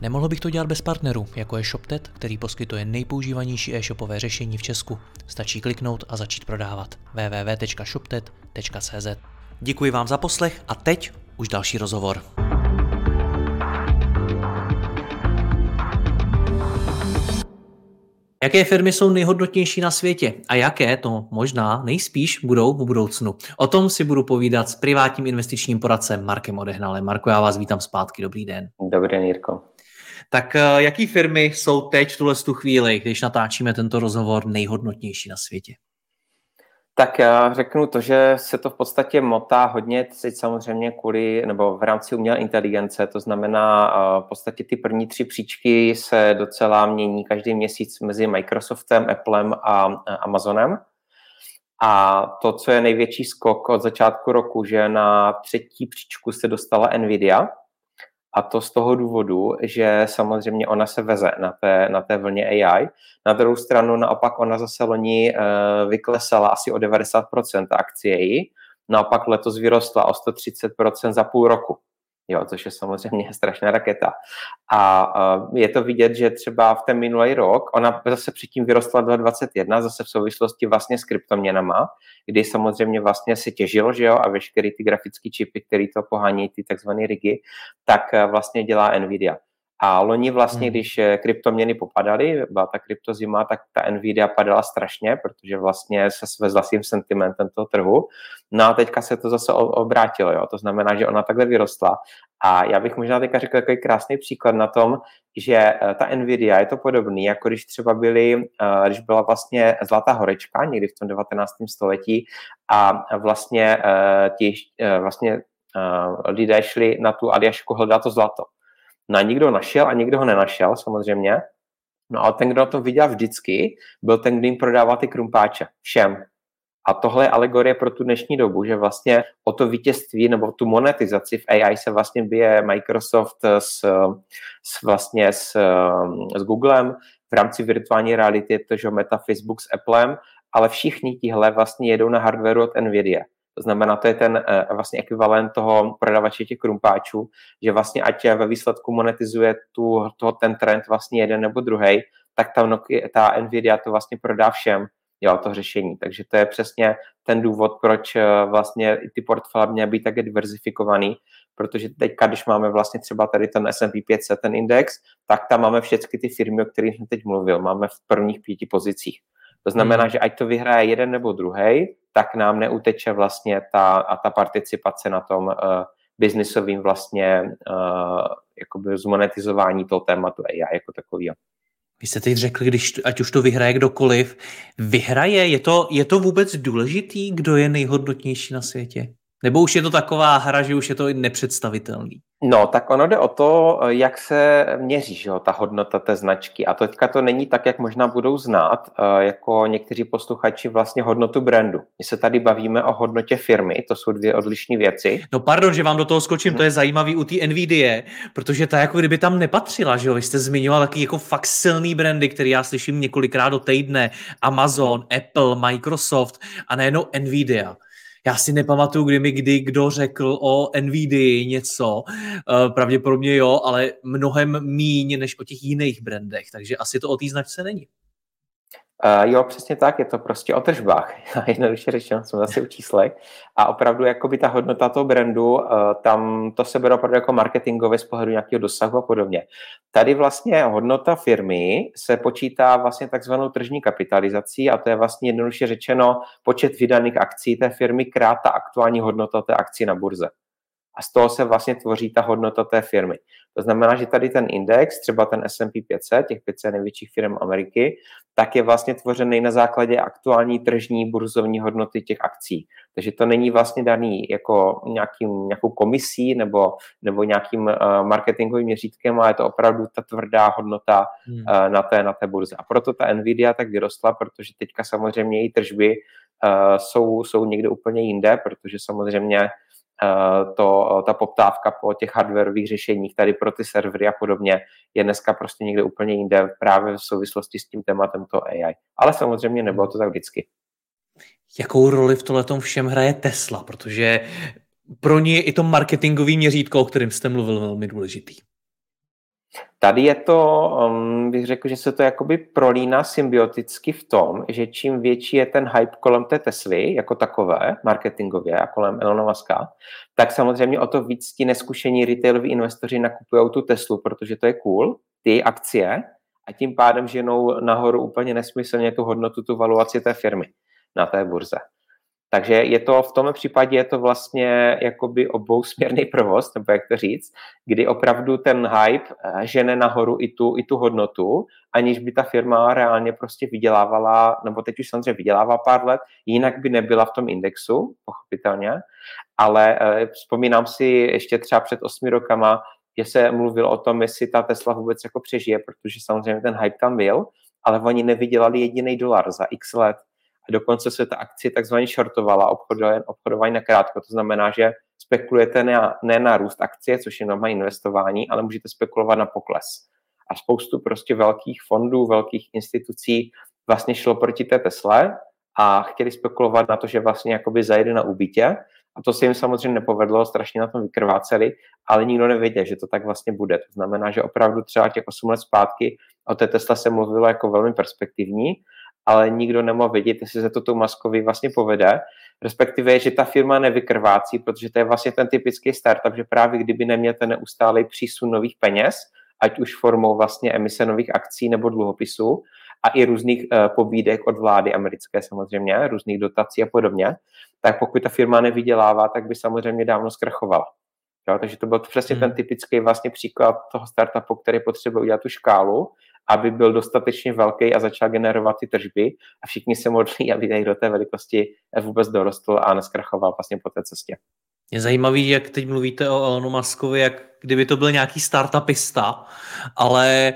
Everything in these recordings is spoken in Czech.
Nemohl bych to dělat bez partnerů, jako je ShopTet, který poskytuje nejpoužívanější e-shopové řešení v Česku. Stačí kliknout a začít prodávat. www.shoptet.cz Děkuji vám za poslech a teď už další rozhovor. Jaké firmy jsou nejhodnotnější na světě a jaké to možná nejspíš budou v budoucnu? O tom si budu povídat s privátním investičním poradcem Markem Odehnalem. Marko, já vás vítám zpátky. Dobrý den. Dobrý den, Jirko. Tak eh, jaký firmy jsou teď v tuhle tu chvíli, když natáčíme tento rozhovor nejhodnotnější na světě? Tak já řeknu to, že se to v podstatě motá hodně teď samozřejmě kvůli, nebo v rámci umělé inteligence, to znamená eh, v podstatě ty první tři příčky se docela mění každý měsíc mezi Microsoftem, Applem a Amazonem. A to, co je největší skok od začátku roku, že na třetí příčku se dostala Nvidia, a to z toho důvodu, že samozřejmě ona se veze na té, na té vlně AI. Na druhou stranu naopak ona zase loni uh, vyklesala asi o 90% akcie, naopak letos vyrostla o 130% za půl roku jo, což je samozřejmě strašná raketa. A je to vidět, že třeba v ten minulý rok, ona zase předtím vyrostla 2021, zase v souvislosti vlastně s kryptoměnama, kdy samozřejmě vlastně se těžilo, že jo, a veškerý ty grafické čipy, které to pohání, ty takzvané rigy, tak vlastně dělá Nvidia. A loni vlastně, hmm. když eh, kryptoměny popadaly, byla ta kryptozima, tak ta Nvidia padala strašně, protože vlastně se svezla s tím sentimentem toho trhu. No a teďka se to zase obrátilo, jo. to znamená, že ona takhle vyrostla. A já bych možná teďka řekl takový krásný příklad na tom, že eh, ta Nvidia je to podobný, jako když třeba byly, eh, když byla vlastně Zlatá horečka někdy v tom 19. století a vlastně ti vlastně lidé šli na tu Aljašku hledat to zlato na nikdo našel a nikdo ho nenašel samozřejmě. No ale ten, kdo to viděl vždycky, byl ten, kdo jim prodával ty krumpáče. Všem. A tohle je alegorie pro tu dnešní dobu, že vlastně o to vítězství nebo tu monetizaci v AI se vlastně bije Microsoft s, s vlastně s, s Googlem, v rámci virtuální reality je to, že Meta, Facebook s Applem, ale všichni tihle vlastně jedou na hardwareu od NVIDIA. To znamená, to je ten eh, vlastně ekvivalent toho prodavače těch krumpáčů, že vlastně ať ve výsledku monetizuje tu, toho, ten trend vlastně jeden nebo druhý, tak ta, Nokia, ta Nvidia to vlastně prodá všem, jo, to řešení. Takže to je přesně ten důvod, proč eh, vlastně ty portfolia měly být také diverzifikovaný, protože teďka, když máme vlastně třeba tady ten S&P 500, ten index, tak tam máme všechny ty firmy, o kterých jsem teď mluvil, máme v prvních pěti pozicích. To znamená, hmm. že ať to vyhraje jeden nebo druhý, tak nám neuteče vlastně ta, a ta participace na tom uh, biznisovým vlastně uh, zmonetizování toho tématu AI jako takového. Vy jste teď řekli, když, ať už to vyhraje kdokoliv, vyhraje, je to, je to vůbec důležitý, kdo je nejhodnotnější na světě? Nebo už je to taková hra, že už je to i nepředstavitelný? No, tak ono jde o to, jak se měří že jo, ta hodnota té značky. A teďka to není tak, jak možná budou znát, eh, jako někteří posluchači vlastně hodnotu brandu. My se tady bavíme o hodnotě firmy, to jsou dvě odlišné věci. No pardon, že vám do toho skočím, to je zajímavý u té NVIDIA, protože ta jako kdyby tam nepatřila, že jo? Vy jste zmiňoval taky jako fakt silný brandy, který já slyším několikrát do týdne. Amazon, Apple, Microsoft a nejenom NVIDIA já si nepamatuju, kdy mi kdy kdo řekl o NVIDIA něco, uh, pravděpodobně jo, ale mnohem míň než o těch jiných brandech, takže asi to o té značce není. Uh, jo, přesně tak, je to prostě o tržbách, jednoduše řečeno, jsme zase u číslech a opravdu jakoby ta hodnota toho brandu, uh, tam to se bere opravdu jako marketingové z pohledu nějakého dosahu a podobně. Tady vlastně hodnota firmy se počítá vlastně takzvanou tržní kapitalizací a to je vlastně jednoduše řečeno počet vydaných akcí té firmy krát ta aktuální hodnota té akcí na burze. a z toho se vlastně tvoří ta hodnota té firmy. To znamená, že tady ten index, třeba ten S&P 500, těch 500 největších firm Ameriky, tak je vlastně tvořený na základě aktuální tržní burzovní hodnoty těch akcí. Takže to není vlastně daný jako nějakým, nějakou komisí nebo, nebo nějakým uh, marketingovým měřítkem, ale je to opravdu ta tvrdá hodnota hmm. uh, na, té, na té burze. A proto ta Nvidia tak vyrostla, protože teďka samozřejmě její tržby uh, jsou, jsou někde úplně jinde, protože samozřejmě to, ta poptávka po těch hardwareových řešeních tady pro ty servery a podobně je dneska prostě někde úplně jinde právě v souvislosti s tím tématem to AI. Ale samozřejmě nebylo to tak vždycky. Jakou roli v tohle všem hraje Tesla? Protože pro ně je i to marketingový měřítko, o kterém jste mluvil, velmi důležitý. Tady je to, um, bych řekl, že se to jakoby prolíná symbioticky v tom, že čím větší je ten hype kolem té Tesly, jako takové, marketingově a kolem Elona Muska, tak samozřejmě o to víc ti neskušení retailoví investoři nakupují tu Teslu, protože to je cool, ty akcie, a tím pádem ženou nahoru úplně nesmyslně tu hodnotu, tu valuaci té firmy na té burze. Takže je to v tomhle případě je to vlastně jakoby obousměrný provoz, nebo jak to říct, kdy opravdu ten hype eh, žene nahoru i tu, i tu hodnotu, aniž by ta firma reálně prostě vydělávala, nebo teď už samozřejmě vydělává pár let, jinak by nebyla v tom indexu, pochopitelně, ale eh, vzpomínám si ještě třeba před osmi rokama, že se mluvil o tom, jestli ta Tesla vůbec jako přežije, protože samozřejmě ten hype tam byl, ale oni nevydělali jediný dolar za x let dokonce se ta akcie takzvaně shortovala, obchodování na krátko. To znamená, že spekulujete ne, ne na růst akcie, což je normální investování, ale můžete spekulovat na pokles. A spoustu prostě velkých fondů, velkých institucí vlastně šlo proti té Tesle a chtěli spekulovat na to, že vlastně jakoby zajede na úbytě. A to se jim samozřejmě nepovedlo, strašně na tom vykrváceli, ale nikdo nevěděl, že to tak vlastně bude. To znamená, že opravdu třeba těch 8 let zpátky o té Tesla se mluvilo jako velmi perspektivní ale nikdo nemohl vědět, jestli se to tou Maskovi vlastně povede, respektive, že ta firma nevykrvácí, protože to je vlastně ten typický startup, že právě kdyby neměl ten neustálý přísun nových peněz, ať už formou vlastně emise nových akcí nebo dluhopisů a i různých uh, pobídek od vlády americké samozřejmě, různých dotací a podobně, tak pokud ta firma nevydělává, tak by samozřejmě dávno zkrachovala. Jo, takže to byl přesně hmm. ten typický vlastně příklad toho startupu, který potřebuje udělat tu škálu aby byl dostatečně velký a začal generovat ty tržby a všichni se modlí, aby tady do té velikosti vůbec dorostl a neskrachoval vlastně po té cestě. Je zajímavý, jak teď mluvíte o Elonu Muskovi, jak kdyby to byl nějaký startupista, ale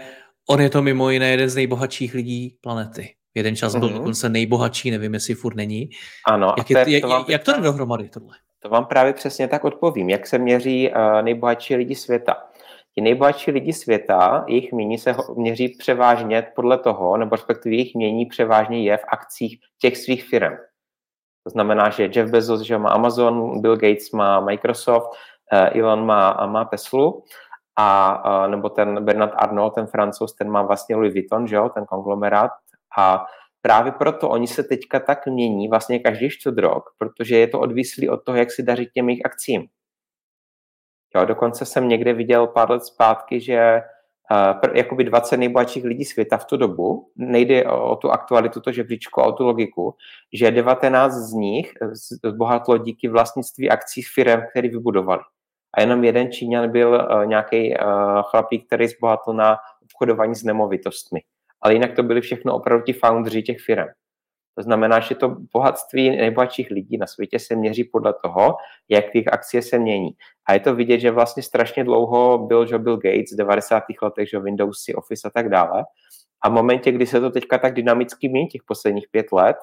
on je to mimo jiné jeden z nejbohatších lidí planety. Jeden čas byl mm-hmm. dokonce nejbohatší, nevím, jestli furt není. Ano. Jak, je, to, jak, jak to jde dohromady tohle? To vám právě přesně tak odpovím. Jak se měří uh, nejbohatší lidi světa? Ti nejbohatší lidi světa, jejich mění se měří převážně podle toho, nebo respektive jejich mění převážně je v akcích těch svých firm. To znamená, že Jeff Bezos že má Amazon, Bill Gates má Microsoft, eh, Elon má, má Teslu, a, nebo ten Bernard Arnault, ten francouz, ten má vlastně Louis Vuitton, že jo, ten konglomerát. A právě proto oni se teďka tak mění vlastně každý čtvrt rok, protože je to odvislý od toho, jak si daří těm jejich akcím. Jo, dokonce jsem někde viděl pár let zpátky, že uh, jakoby 20 nejbohatších lidí světa v tu dobu, nejde o, o tu aktualitu, to žebříčko, o tu logiku, že 19 z nich zbohatlo díky vlastnictví akcí firm, které vybudovali. A jenom jeden Číňan byl uh, nějaký uh, chlapík, který zbohatl na obchodování s nemovitostmi. Ale jinak to byli všechno opravdu ti foundři těch firm. To znamená, že to bohatství nejbohatších lidí na světě se měří podle toho, jak těch akcie se mění. A je to vidět, že vlastně strašně dlouho byl že Bill Gates v 90. letech, že Windows, Office a tak dále. A v momentě, kdy se to teďka tak dynamicky mění těch posledních pět let,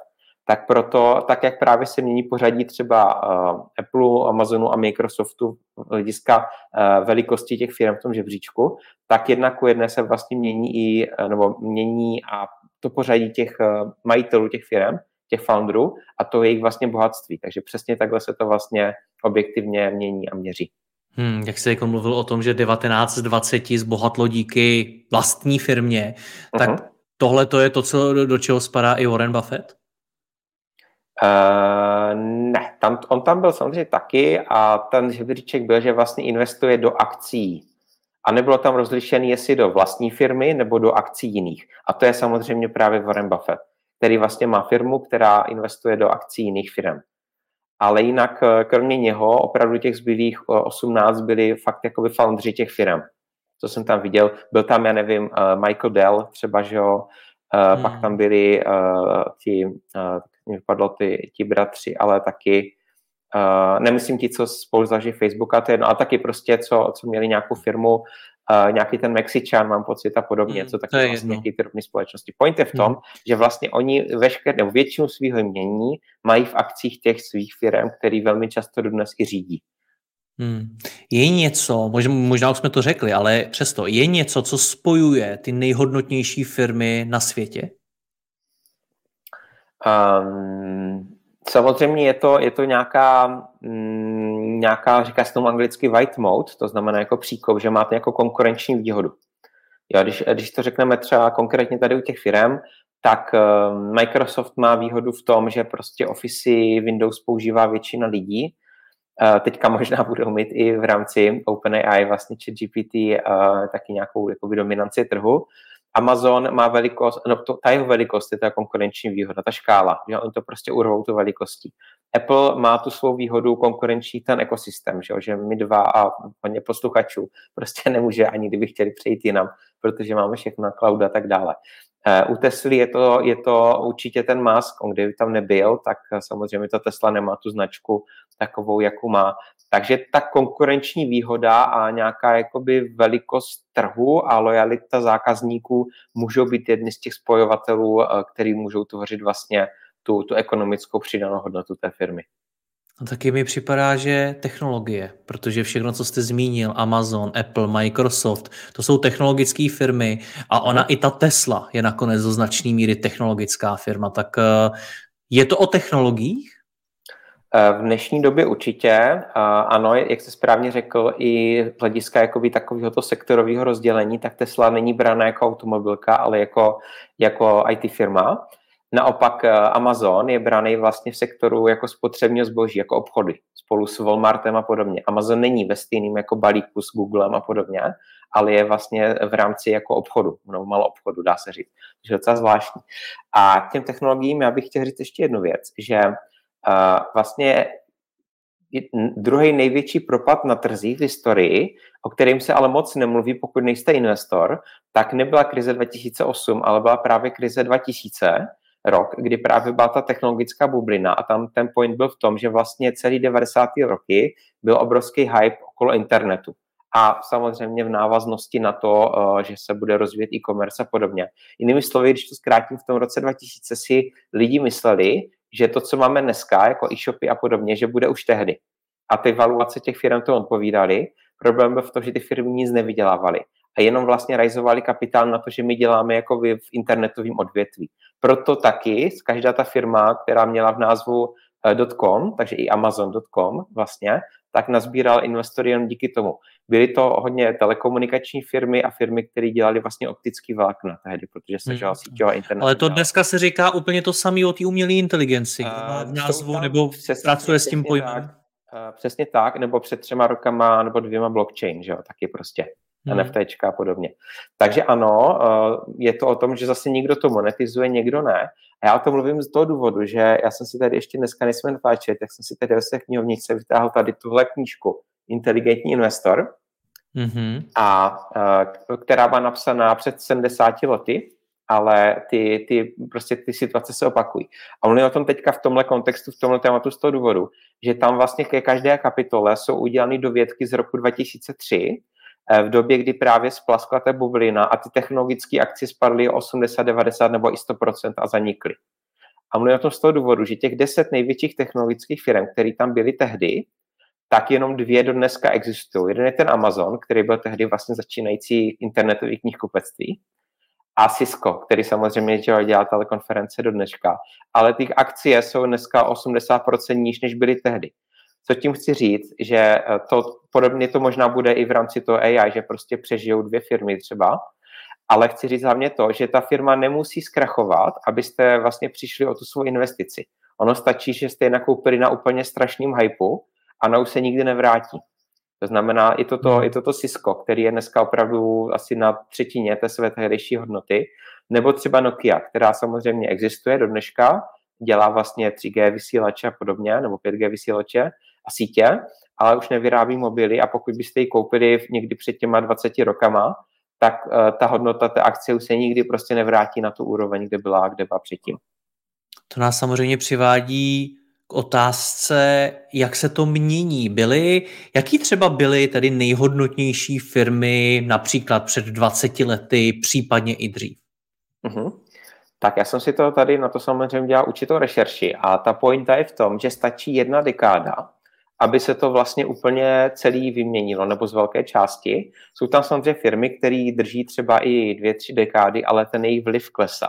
tak proto, tak jak právě se mění pořadí třeba uh, Apple, Amazonu a Microsoftu hlediska uh, velikosti těch firm v tom žebříčku, tak jednak ku jedné se vlastně mění i, nebo mění a to pořadí těch eh, majitelů těch firm, těch founderů a to je jejich vlastně bohatství. Takže přesně takhle se to vlastně objektivně mění a měří. Hmm, jak jste jako mluvil o tom, že 19 z 20 zbohatlo díky vlastní firmě, tak uh-huh. tohle to je to, co, do, do čeho spadá i Warren Buffett? Uh, ne, tam, on tam byl samozřejmě taky a ten žebříček byl, že vlastně investuje do akcí a nebylo tam rozlišený, jestli do vlastní firmy nebo do akcí jiných. A to je samozřejmě právě Warren Buffett, který vlastně má firmu, která investuje do akcí jiných firm. ale jinak kromě něho opravdu těch zbylých 18 byli fakt jakoby foundři těch firm. Co jsem tam viděl, byl tam, já nevím, Michael Dell třeba, že jo, hmm. pak tam byli ti, mi vypadlo ty, ti bratři, ale taky Uh, nemyslím ti, co spolu zažili Facebooka, to je jedno, ale taky prostě, co, co měli nějakou firmu, uh, nějaký ten Mexičan, mám pocit, a podobně, mm, co taky vlastně nějaký firmní společnosti. Point je v tom, mm. že vlastně oni veškeré, nebo většinu svého mění mají v akcích těch svých firm, který velmi často dnes i řídí. Hmm. Je něco, možná, možná už jsme to řekli, ale přesto, je něco, co spojuje ty nejhodnotnější firmy na světě? Um, Samozřejmě je to, je to nějaká, mm, nějaká, říká se tomu anglicky white mode, to znamená jako příkop, že máte jako konkurenční výhodu. Jo, když, když to řekneme třeba konkrétně tady u těch firm, tak uh, Microsoft má výhodu v tom, že prostě Office Windows používá většina lidí. Uh, teďka možná budou mít i v rámci OpenAI vlastně ChatGPT uh, taky nějakou jakoby, dominanci trhu. Amazon má velikost, no to, ta jeho velikost je ta konkurenční výhoda, ta škála, že oni to prostě urvou tu velikostí. Apple má tu svou výhodu konkurenční ten ekosystém, že, že my dva a hodně posluchačů prostě nemůže ani kdyby chtěli přejít jinam, protože máme všechno na cloud a tak dále. Eh, u Tesly je to, je to určitě ten Musk, on kdyby tam nebyl, tak samozřejmě ta Tesla nemá tu značku takovou, jakou má. Takže ta konkurenční výhoda a nějaká jakoby velikost trhu a lojalita zákazníků můžou být jedny z těch spojovatelů, eh, který můžou tvořit vlastně tu, tu ekonomickou přidanou hodnotu té firmy. A taky mi připadá, že technologie, protože všechno, co jste zmínil, Amazon, Apple, Microsoft, to jsou technologické firmy a ona i ta Tesla je nakonec do značné míry technologická firma. Tak eh, je to o technologiích? Eh, v dnešní době určitě, ano, jak jste správně řekl, i z hlediska jakoby takového to sektorového rozdělení, tak Tesla není brána jako automobilka, ale jako, jako IT firma. Naopak eh, Amazon je braný vlastně v sektoru jako spotřebního zboží, jako obchody, spolu s Walmartem a podobně. Amazon není ve stejným jako balíku s Googlem a podobně, ale je vlastně v rámci jako obchodu, no malo obchodu, dá se říct. Takže docela zvláštní. A k těm technologiím já bych chtěl říct ještě jednu věc, že vlastně druhý největší propad na trzích v historii, o kterým se ale moc nemluví, pokud nejste investor, tak nebyla krize 2008, ale byla právě krize 2000, rok, kdy právě byla ta technologická bublina a tam ten point byl v tom, že vlastně celý 90. roky byl obrovský hype okolo internetu. A samozřejmě v návaznosti na to, eh, že se bude rozvíjet e-commerce a podobně. Jinými slovy, když to zkrátím, v tom roce 2000 si lidi mysleli, že to, co máme dneska, jako e-shopy a podobně, že bude už tehdy. A ty valuace těch firm to odpovídaly. Problém byl v tom, že ty firmy nic nevydělávaly a jenom vlastně rajzovali kapitál na to, že my děláme jako v internetovém odvětví. Proto taky každá ta firma, která měla v názvu eh, .com, takže i Amazon.com vlastně, tak nazbíral investory jen díky tomu. Byly to hodně telekomunikační firmy a firmy, které dělali vlastně optický vlákna tehdy, protože se hmm. síťová internet. Ale to dneska se říká úplně to samé o té umělé inteligenci, uh, v názvu nebo přesně, pracuje s tím pojmem. Tak, uh, přesně tak, nebo před třema rokama nebo dvěma blockchain, že jo, taky prostě hmm. NFTčka a podobně. Takže ano, uh, je to o tom, že zase někdo to monetizuje, někdo ne. A já o tom mluvím z toho důvodu, že já jsem si tady ještě dneska, než jsme natáčeli, tak jsem si tady ve své knihovnice vytáhl tady tuhle knížku Inteligentní investor, mm-hmm. a uh, která byla napsaná před 70 lety, ale ty, ty, prostě ty situace se opakují. A on je o tom teďka v tomhle kontextu, v tomhle tématu z toho důvodu, že tam vlastně ke každé kapitole jsou udělány dovědky z roku 2003, eh, v době, kdy právě splaskla ta bublina a ty technologické akcie spadly o 80, 90 nebo i 100% a zanikly. A mluvím o tom z toho důvodu, že těch deset největších technologických firm, které tam byly tehdy, tak jenom dvě do dneska existují. Jeden je ten Amazon, který byl tehdy vlastně začínající internetový knihkupectví, a Cisco, který samozřejmě dělá telekonference do dneška. Ale ty akcie jsou dneska 80% níž, než byly tehdy. Co tím chci říct, že eh, to podobně to možná bude i v rámci toho AI, že prostě přežijou dvě firmy třeba, ale chci říct hlavně to, že ta firma nemusí zkrachovat, abyste vlastně přišli o tu svou investici. Ono stačí, že jste je nakoupili na úplně strašným hypeu a na už se nikdy nevrátí. To znamená i toto, hmm. i toto Cisco, který je dneska opravdu asi na třetině té své tehdejší hodnoty, nebo třeba Nokia, která samozřejmě existuje do dneška, dělá vlastně 3G vysílače a podobně, nebo 5G vysílače a sítě, ale už nevyrábí mobily a pokud byste ji koupili někdy před těma 20 rokama, tak uh, ta hodnota té akcie už se nikdy prostě nevrátí na tu úroveň, kde byla, kde byla předtím. To nás samozřejmě přivádí k otázce, jak se to mění. Byly, jaký třeba byly tedy nejhodnotnější firmy například před 20 lety, případně i dřív? Uh-huh. Tak já jsem si to tady na to samozřejmě dělal určitou rešerši a ta pointa je v tom, že stačí jedna dekáda, aby se to vlastně úplně celý vyměnilo, nebo z velké části. Jsou tam samozřejmě firmy, které drží třeba i dvě, tři dekády, ale ten jejich vliv klesá.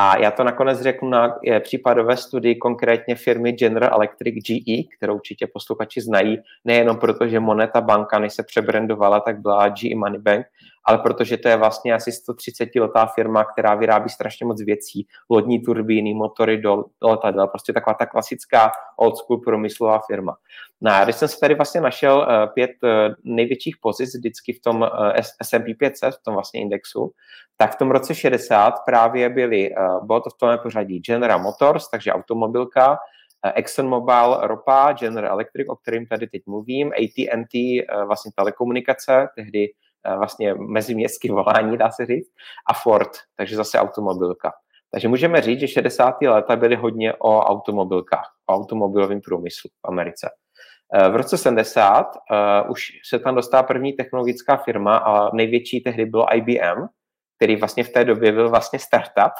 A já to nakonec řeknu na případové studii konkrétně firmy General Electric GE, kterou určitě posluchači znají, nejenom proto, že Moneta banka, než se přebrandovala, tak byla GE Money Bank, ale protože to je vlastně asi 130-letá firma, která vyrábí strašně moc věcí, lodní turbíny, motory do letadel, prostě taková ta klasická old school průmyslová firma. No a když jsem se tady vlastně našel eh, pět eh, největších pozic vždycky v tom eh, S&P 500, v tom vlastně indexu, tak v tom roce 60 právě byly, bylo to v tom pořadí General Motors, takže automobilka, ExxonMobil ropa, General Electric, o kterým tady teď mluvím, AT&T, vlastně telekomunikace, tehdy vlastně meziměstský volání, dá se říct, a Ford, takže zase automobilka. Takže můžeme říct, že 60. léta byly hodně o automobilkách, o automobilovém průmyslu v Americe. Eh, v roce 70 uh, eh, už se tam dostala první technologická firma a největší tehdy bylo IBM, který vlastně v té době byl vlastně startup,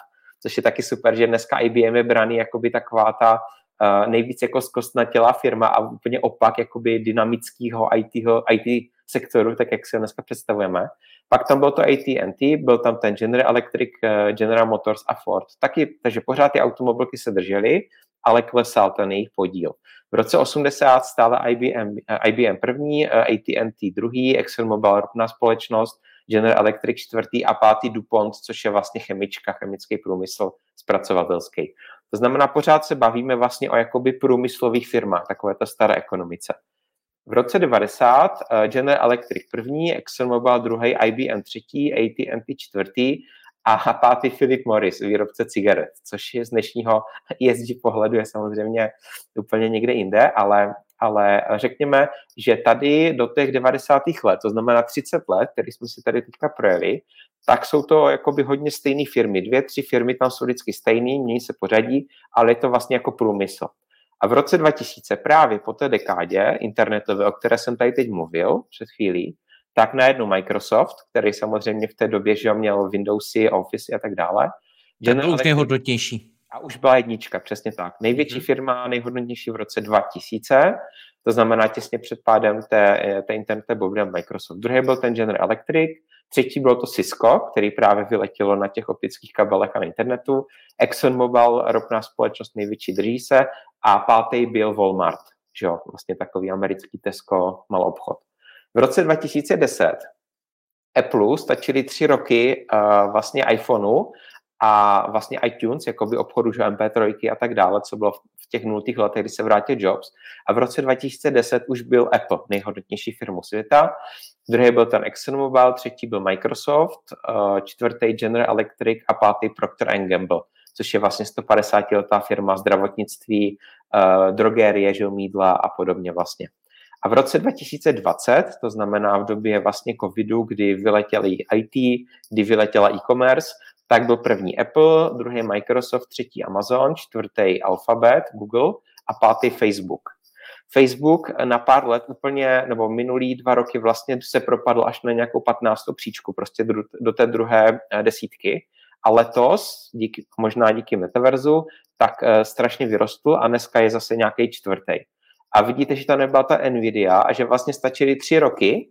což je taky super, že dneska IBM je braný jako by taková ta uh, nejvíc jako zkostnatělá firma a úplně opak jakoby dynamického IT, IT sektoru, tak jak si ho dneska představujeme. Pak tam byl to AT&T, byl tam ten General Electric, General Motors a Ford. Taky, takže pořád ty automobilky se držely, ale klesal ten jejich podíl. V roce 80 stále IBM, IBM první, AT&T druhý, ExxonMobil ropná společnost, General Electric čtvrtý a pátý DuPont, což je vlastně chemička, chemický průmysl zpracovatelský. To znamená, pořád se bavíme vlastně o jakoby průmyslových firmách, takové ta staré ekonomice. V roce 90 uh, General Electric první, ExxonMobil druhý, IBM třetí, AT&T čtvrtý a pátý Philip Morris, výrobce cigaret, což je z dnešního ESG pohledu je samozřejmě úplně někde jinde, ale, ale řekněme, že tady do těch 90. let, to znamená 30 let, který jsme si tady teďka projeli, tak jsou to jakoby hodně stejné firmy. Dvě, tři firmy tam jsou vždycky stejné, mění se pořadí, ale je to vlastně jako průmysl. A v roce 2000, právě po té dekádě internetové, o které jsem tady teď mluvil před chvílí, tak najednou Microsoft, který samozřejmě v té době že měl Windowsy, Office a tak dále. Tak byl už nejhodnotnější. A už byla jednička, přesně tak. Největší mm-hmm. firma, nejhodnotnější v roce 2000, to znamená těsně před pádem té, té internetové byl Microsoft. Druhý byl ten General Electric, třetí bylo to Cisco, který právě vyletělo na těch optických kabelech a na internetu, ExxonMobil, ropná společnost největší drží se a pátý byl Walmart, že jo, vlastně takový americký Tesco malou obchod. V roce 2010 Apple stačily tři roky uh, vlastně iPhoneu a vlastně iTunes, jako by obchodu, že MP3 a tak dále, co bylo v těch nultých letech, kdy se vrátil Jobs. A v roce 2010 už byl Apple, nejhodnotnější firmou světa. Druhý byl ten ExxonMobil, třetí byl Microsoft, uh, čtvrtý General Electric a pátý Procter Gamble, což je vlastně 150-letá firma zdravotnictví, uh, drogerie, mídla a podobně vlastně. A v roce 2020, to znamená v době vlastně covidu, kdy vyletěli IT, kdy vyletěla e-commerce, tak byl první Apple, druhý Microsoft, třetí Amazon, čtvrtý Alphabet, Google a pátý Facebook. Facebook na pár let úplně, nebo minulý dva roky vlastně se propadl až na nějakou 15. příčku, prostě do té druhé eh, desítky. A letos, díky, možná díky metaverzu, tak eh, strašně vyrostl a dneska je zase nějaký čtvrtý a vidíte, že tam nebyla ta Nvidia a že vlastně stačily tři roky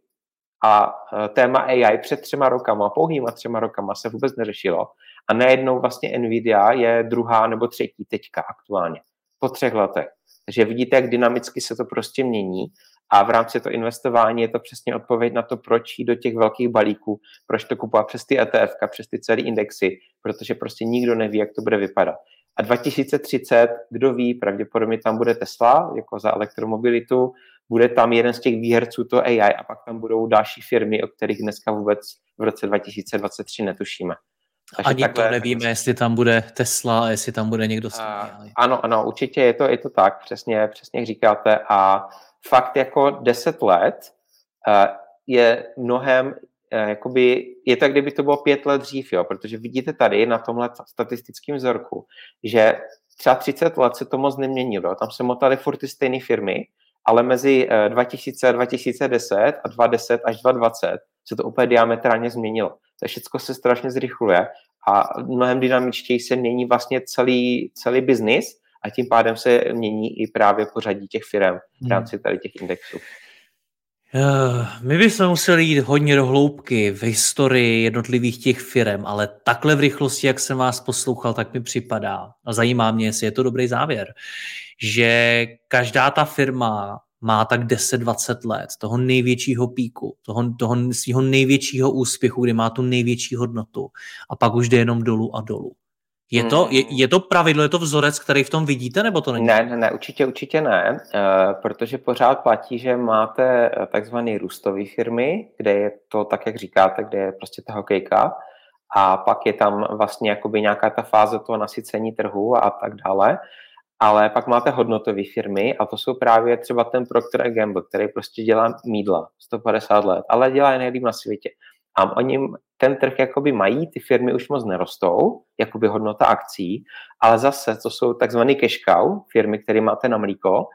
a e, téma AI před třema rokama, pouhýma třema rokama se vůbec neřešilo a najednou vlastně Nvidia je druhá nebo třetí teďka aktuálně po třech letech. Takže vidíte, jak dynamicky se to prostě mění a v rámci to investování je to přesně odpověď na to, proč jít do těch velkých balíků, proč to kupovat přes ty ETF, přes ty celé indexy, protože prostě nikdo neví, jak to bude vypadat. A 2030, kdo ví, pravděpodobně tam bude Tesla, jako za elektromobilitu, bude tam jeden z těch výherců to AI a pak tam budou další firmy, o kterých dneska vůbec v roce 2023 netušíme. Takže Ani takhle, to nevíme, jestli tam bude Tesla, jestli tam bude někdo s Ano, ano, určitě je to, je to tak, přesně, přesně říkáte. A fakt jako 10 let uh, je mnohem, uh, jakoby, je to, kdyby to bylo pět let dřív, jo, protože vidíte tady na tomhle statistickém vzorku, že třeba 30 let se to moc neměnilo. Tam se motaly furt ty stejné firmy, ale mezi 2000 a 2010 a 2010 až 2020 se to úplně diametrálně změnilo. To všechno se strašně zrychluje a mnohem dynamičtěji se mění vlastně celý, celý biznis a tím pádem se mění i právě pořadí těch firm v hmm. rámci tady těch indexů. Eh, my bychom museli jít hodně do hloubky v historii jednotlivých těch firm, ale takhle v rychlosti, jak jsem vás poslouchal, tak mi připadá, a zajímá mě, jestli je to dobrý závěr, že každá ta firma má tak 10-20 let toho největšího píku, toho, toho svého největšího úspěchu, kdy má tu největší hodnotu a pak už jde jenom dolů a dolů. Je to, je, je to pravidlo, je to vzorec, který v tom vidíte, nebo to není? Ne, ne, ne určitě, určitě ne, uh, protože pořád platí, že máte eh, takzvané růstové firmy, kde je to tak, jak říkáte, kde je prostě ta hokejka a pak je tam vlastně jakoby nějaká ta fáze toho nasycení trhu a tak dále ale pak máte hodnotové firmy a to jsou právě třeba ten Procter Gamble, který prostě dělá mídla 150 let, ale dělá je nejlíp na světě. A oni ten trh jakoby mají, ty firmy už moc nerostou, jakoby hodnota akcí, ale zase to jsou takzvané cash cow, firmy, které máte na mlíko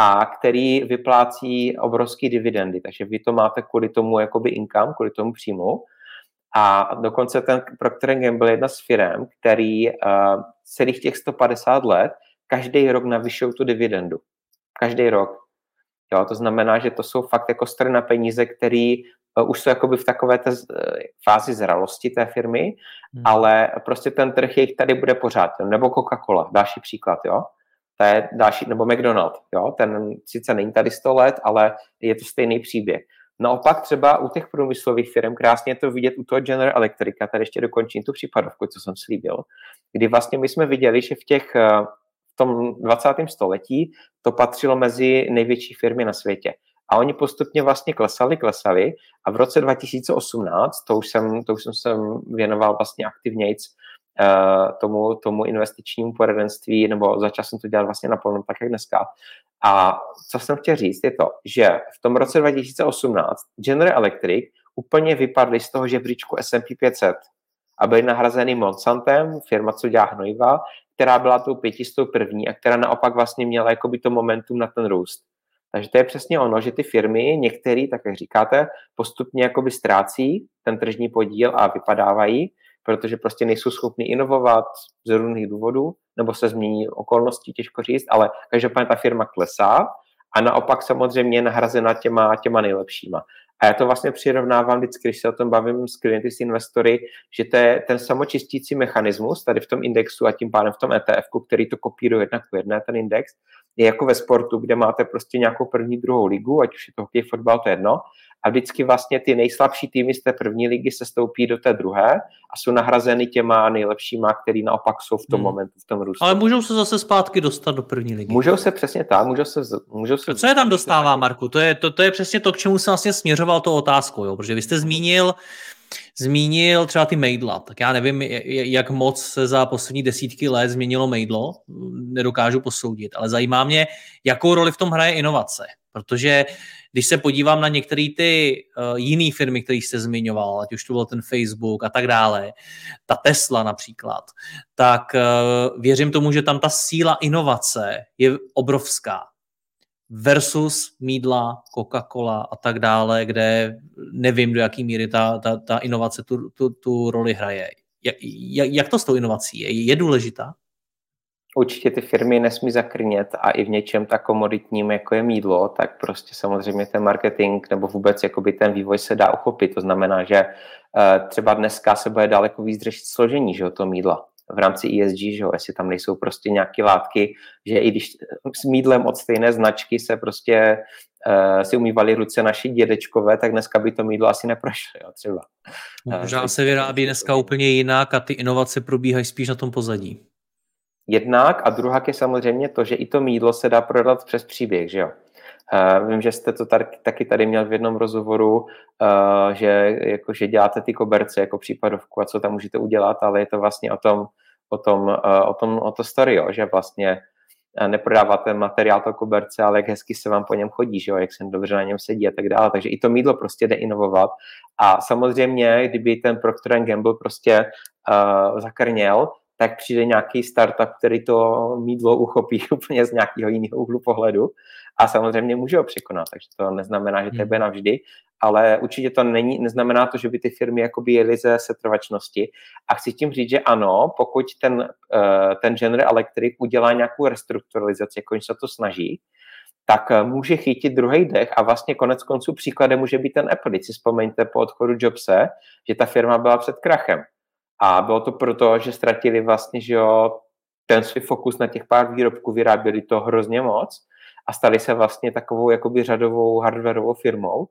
a který vyplácí obrovský dividendy, takže vy to máte kvůli tomu jakoby income, kvůli tomu příjmu. A dokonce ten Procter Gamble je jedna z firm, který uh, celých těch 150 let každý rok navyšují tu dividendu. Každý rok. Jo, to znamená, že to jsou fakt jako strana peníze, které uh, už jsou jakoby v takové té uh, fázi zralosti té firmy, hmm. ale prostě ten trh jejich tady bude pořád. Nebo Coca-Cola, další příklad, jo. To je další, nebo McDonald, jo. Ten sice není tady 100 let, ale je to stejný příběh. Naopak třeba u těch průmyslových firm, krásně je to vidět u toho General Electrica, tady ještě dokončím tu případovku, co jsem slíbil, kdy vlastně my jsme viděli, že v těch uh, tom 20. století to patřilo mezi největší firmy na světě. A oni postupně vlastně klesali, klesali a v roce 2018, to už jsem, to už jsem se věnoval vlastně aktivnějc uh, tomu, tomu investičnímu poradenství, nebo začal jsem to dělat vlastně naplno tak, jak dneska. A co jsem chtěl říct, je to, že v tom roce 2018 General Electric úplně vypadly z toho žebříčku S&P 500 a byly nahrazeny Monsantem, firma, co dělá hnojiva, která byla tou pětistou první a která naopak vlastně měla jakoby to momentum na ten růst. Takže to je přesně ono, že ty firmy, některé, tak jak říkáte, postupně jakoby ztrácí ten tržní podíl a vypadávají, protože prostě nejsou schopni inovovat z různých důvodů, nebo se změní okolnosti, těžko říct, ale každopádně ta firma klesá a naopak samozřejmě je nahrazena těma, těma nejlepšíma. A já to vlastně přirovnávám vždycky, když se o tom bavím s klienty, s investory, že to je ten samočistící mechanismus tady v tom indexu a tím pádem v tom ETF, který to kopíruje jedna k jedné, ten index, je jako ve sportu, kde máte prostě nějakou první, druhou ligu, ať už je to hokej, fotbal, to je jedno, a vždycky vlastně ty nejslabší týmy z té první ligy se stoupí do té druhé a jsou nahrazeny těma nejlepšíma, který naopak jsou v tom hmm. momentu, v tom růstu. Ale můžou se zase zpátky dostat do první ligy. Můžou se přesně tak, můžou se... Můžou se Co je tam dostává, Marku? To je, to, to je přesně to, k čemu jsem vlastně směřoval to otázkou, jo? protože vy jste zmínil, zmínil třeba ty mejdla. Tak já nevím, jak moc se za poslední desítky let změnilo mejdlo, nedokážu posoudit, ale zajímá mě, jakou roli v tom hraje inovace. Protože když se podívám na některé ty uh, jiné firmy, které jste zmiňoval, ať už to byl ten Facebook a tak dále, ta Tesla například, tak uh, věřím tomu, že tam ta síla inovace je obrovská versus mídla, Coca-Cola a tak dále, kde nevím, do jaký míry ta, ta, ta inovace tu, tu, tu roli hraje. Jak, jak to s tou inovací je? Je důležitá? Určitě ty firmy nesmí zakrnět a i v něčem tak komoditním, jako je mídlo, tak prostě samozřejmě ten marketing nebo vůbec jakoby ten vývoj se dá uchopit. To znamená, že eh, třeba dneska se bude daleko víc řešit složení že, to mídla v rámci ESG, že jo, jestli tam nejsou prostě nějaké látky, že i když s mídlem od stejné značky se prostě uh, si umývali ruce naši dědečkové, tak dneska by to mídlo asi neprošlo, jo, třeba. Možná uh, se vyrábí dneska úplně jinak a ty inovace probíhají spíš na tom pozadí. Jednak a druhá je samozřejmě to, že i to mídlo se dá prodat přes příběh, že jo. Uh, vím, že jste to tady, taky tady měl v jednom rozhovoru, uh, že, jako, že děláte ty koberce jako případovku a co tam můžete udělat, ale je to vlastně o tom, o tom, uh, o tom o to story, jo, že vlastně neprodáváte materiál toho koberce, ale jak hezky se vám po něm chodí, že jo, jak se dobře na něm sedí a tak dále. Takže i to mídlo prostě jde inovovat. A samozřejmě, kdyby ten Procter Gamble prostě uh, zakrněl, tak přijde nějaký startup, který to mídlo uchopí úplně z nějakého jiného úhlu pohledu a samozřejmě může ho překonat, takže to neznamená, že to bude hmm. navždy, ale určitě to není, neznamená to, že by ty firmy jakoby jeli ze setrvačnosti a chci tím říct, že ano, pokud ten, eh, ten General Electric udělá nějakou restrukturalizaci, jako se to snaží, tak eh, může chytit druhý dech a vlastně konec konců příkladem může být ten Apple. Když si vzpomeňte po odchodu Jobse, že ta firma byla před krachem. A bylo to proto, že ztratili vlastně, že jo, ten svůj fokus na těch pár výrobků, vyráběli to hrozně moc a stali se vlastně takovou jakoby řadovou hardwareovou firmou.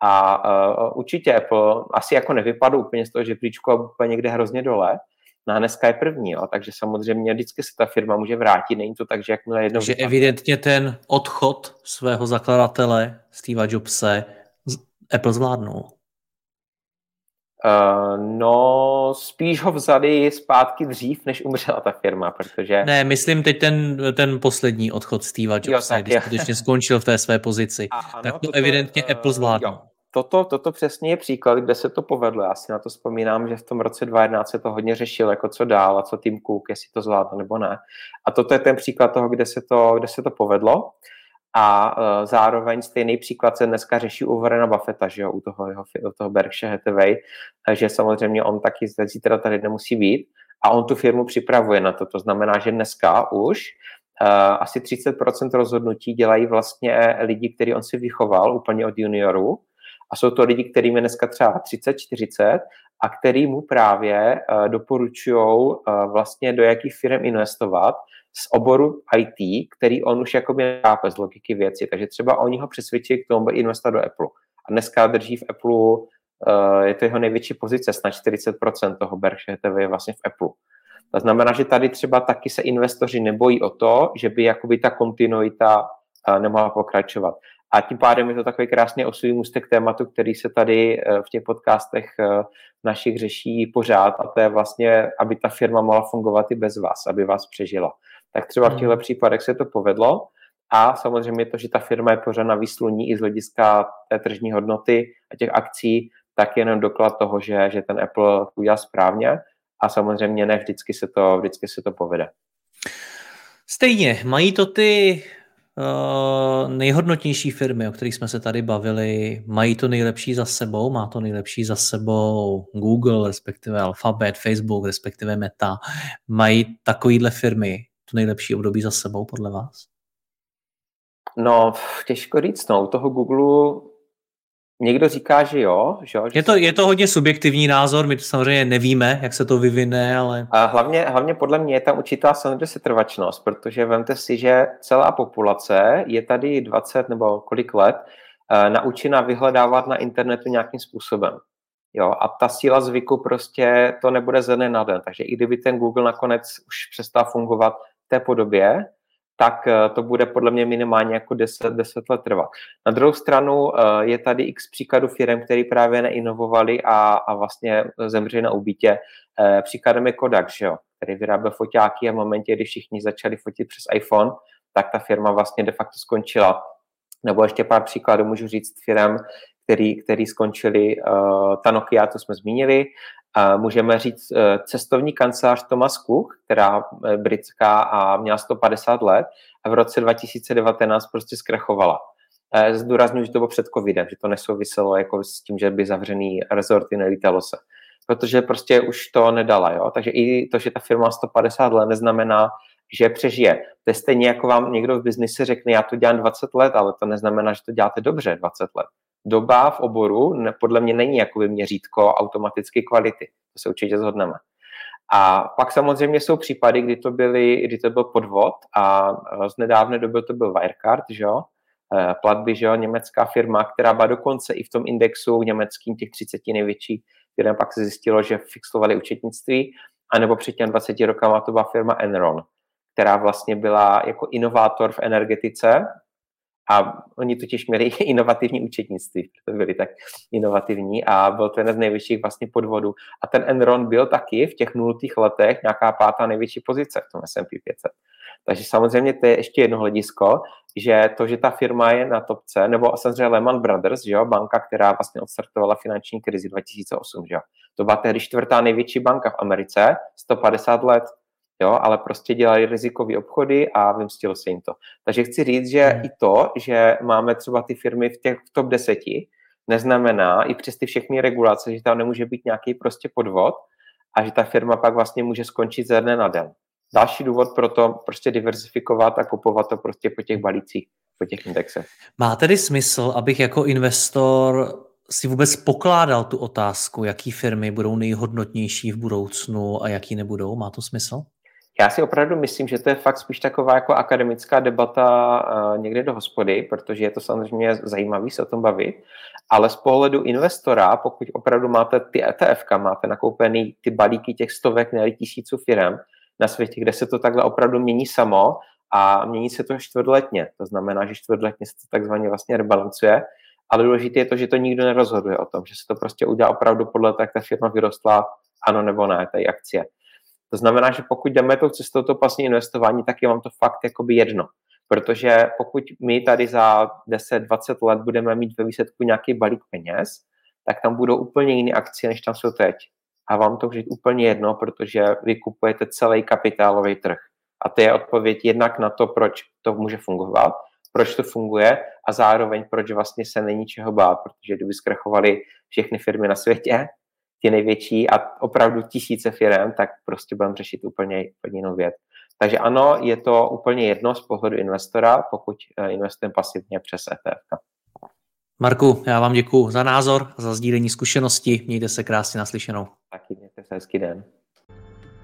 A uh, určitě Apple asi jako nevypadl úplně z toho žebříčku a úplně někde hrozně dole, No a dneska je první, jo, takže samozřejmě vždycky se ta firma může vrátit, není to tak, že jakmile jednou... Takže evidentně ten odchod svého zakladatele Steva Jobse Apple zvládnul. Uh, no, spíš ho vzali zpátky dřív, než umřela ta firma, protože... Ne, myslím teď ten, ten poslední odchod Steva Jobsa, když skutečně skončil v té své pozici. A, ano, tak to toto, evidentně uh, Apple zvládl. Jo. Toto, toto přesně je příklad, kde se to povedlo. Já si na to vzpomínám, že v tom roce 2011 se to hodně řešilo, jako co dál a co Tim Cook, jestli to zvládne nebo ne. A toto je ten příklad toho, kde se to, kde se to povedlo. A uh, zároveň stejný příklad se dneska řeší u Warrena Buffetta, že jo, u toho, jeho, u toho Berkshire Hathaway, že samozřejmě on taky zítra tady nemusí být. A on tu firmu připravuje na to. To znamená, že dneska už uh, asi 30% rozhodnutí dělají vlastně lidi, který on si vychoval úplně od juniorů. A jsou to lidi, kterým je dneska třeba 30-40 a který mu právě uh, doporučují uh, vlastně do jakých firm investovat, z oboru IT, který on už jakoby chápe z logiky věci. Takže třeba oni ho přesvědčí k tomu, aby investovat do Apple. A dneska drží v Apple, uh, je to jeho největší pozice, snad 40% toho Berkshire TV je vlastně v Apple. To znamená, že tady třeba taky se investoři nebojí o to, že by jakoby ta kontinuita uh, nemohla pokračovat. A tím pádem je to takový krásný osudý můstek tématu, který se tady uh, v těch podcastech našich řeší pořád a to je vlastně, aby ta firma mohla fungovat i bez vás, aby vás přežila tak třeba v hmm. těchto případech se to povedlo. A samozřejmě to, že ta firma je pořád na výsluní i z hlediska té tržní hodnoty a těch akcí, tak je jenom doklad toho, že, že ten Apple udělal správně a samozřejmě ne vždycky se to, vždycky se to povede. Stejně, mají to ty uh, nejhodnotnější firmy, o kterých jsme se tady bavili, mají to nejlepší za sebou, má to nejlepší za sebou Google, respektive Alphabet, Facebook, respektive Meta. Mají takovýhle firmy to nejlepší období za sebou podle vás? No, těžko říct, no. U toho Google někdo říká, že jo. Že jo že je, to, je to hodně subjektivní názor, my to samozřejmě nevíme, jak se to vyvine, ale... A hlavně, hlavně podle mě je tam určitá samozřejmě setrvačnost, protože vemte si, že celá populace je tady 20 nebo kolik let uh, naučena vyhledávat na internetu nějakým způsobem. Jo, a ta síla zvyku prostě to nebude ze dne na den. Takže i kdyby ten Google nakonec už přestal fungovat, té podobě, tak eh, to bude podle mě minimálně jako 10, 10 let trvat. Na druhou stranu eh, je tady x příkladů firm, které právě neinovovali a, a vlastně zemřeli na ubítě. Eh, příkladem je Kodak, že jo, který vyráběl foťáky a v momentě, kdy všichni začali fotit přes iPhone, tak ta firma vlastně de facto skončila. Nebo ještě pár příkladů můžu říct firm, který, který skončili, uh, ta Nokia, to jsme zmínili, můžeme říct eh, cestovní kancelář Thomas Cook, která je britská a měla 150 let a v roce 2019 prostě zkrachovala. Eh, zdůraznuju, že to bylo před covidem, že to nesouviselo jako s tím, že by zavřený rezorty nelítalo se. Protože prostě už to nedala, jo? Takže i to, že ta firma 150 let, neznamená, že přežije. To je stejně jako vám někdo v biznise řekne, já to dělám 20 let, ale to neznamená, že to děláte dobře 20 let doba v oboru ne, podle mě není jakoby měřítko automaticky kvality. To se určitě zhodneme. A pak samozřejmě jsou případy, kdy to, byly, kdy to byl podvod a z nedávné doby to byl Wirecard, že jo? E, platby, že jo? německá firma, která byla dokonce i v tom indexu německým těch 30 největších, které pak se zjistilo, že fixovali účetnictví, anebo před těmi 20 rokama to byla firma Enron, která vlastně byla jako inovátor v energetice A oni totiž měli inovativní účetnictví, proto byli tak inovativní a byl to jeden z největších vlastně podvodů. A ten Enron byl taky v těch nultých letech nějaká pátá největší pozice v tom S&P 500. Takže samozřejmě to je ještě jedno hledisko, že to, že ta firma je na topce, nebo samozřejmě Lehman Brothers, že jo, banka, která vlastně odstartovala finanční krizi 2008, že jo. To byla tehdy čtvrtá největší banka v Americe, 150 let, jo, ale prostě dělali rizikové obchody a vymstilo se jim to. Takže chci říct, že hmm. i to, že máme třeba ty firmy v těch v top 10, neznamená i přes ty všechny regulace, že tam nemůže být nějaký prostě podvod a že ta firma pak vlastně může skončit ze dne na den další důvod pro to prostě diversifikovat a kupovat to prostě po těch balících, po těch indexech. Má tedy smysl, abych jako investor si vůbec pokládal tu otázku, jaký firmy budou nejhodnotnější v budoucnu a jaký nebudou? Má to smysl? Já si opravdu myslím, že to je fakt spíš taková jako akademická debata uh, někde do hospody, protože je to samozřejmě zajímavý se o tom bavit, ale z pohledu investora, pokud opravdu máte ty ETF, máte nakoupený ty balíky těch stovek, ne tisíců firm, na světě, kde se to takhle opravdu mění samo a mění se to čtvrtletně. To znamená, že čtvrtletně se to takzvaně vlastně rebalancuje, ale důležité je to, že to nikdo nerozhoduje o tom, že se to prostě udělá opravdu podle toho, jak ta firma vyrostla, ano nebo ne, té akcie. To znamená, že pokud jdeme tou cestou to pasní investování, tak je vám to fakt jakoby jedno. Protože pokud my tady za 10-20 let budeme mít ve výsledku nějaký balík peněz, tak tam budou úplně jiné akcie, než tam jsou teď a vám to už úplně jedno, protože vy kupujete celý kapitálový trh. A to je odpověď jednak na to, proč to může fungovat, proč to funguje a zároveň proč vlastně se není čeho bát, protože kdyby zkrachovaly všechny firmy na světě, ty největší a opravdu tisíce firm, tak prostě budeme řešit úplně, úplně jinou věc. Takže ano, je to úplně jedno z pohledu investora, pokud eh, investujeme pasivně přes ETF. Marku, já vám děkuji za názor, za sdílení zkušenosti. Mějte se krásně naslyšenou. Taky mějte se hezký den.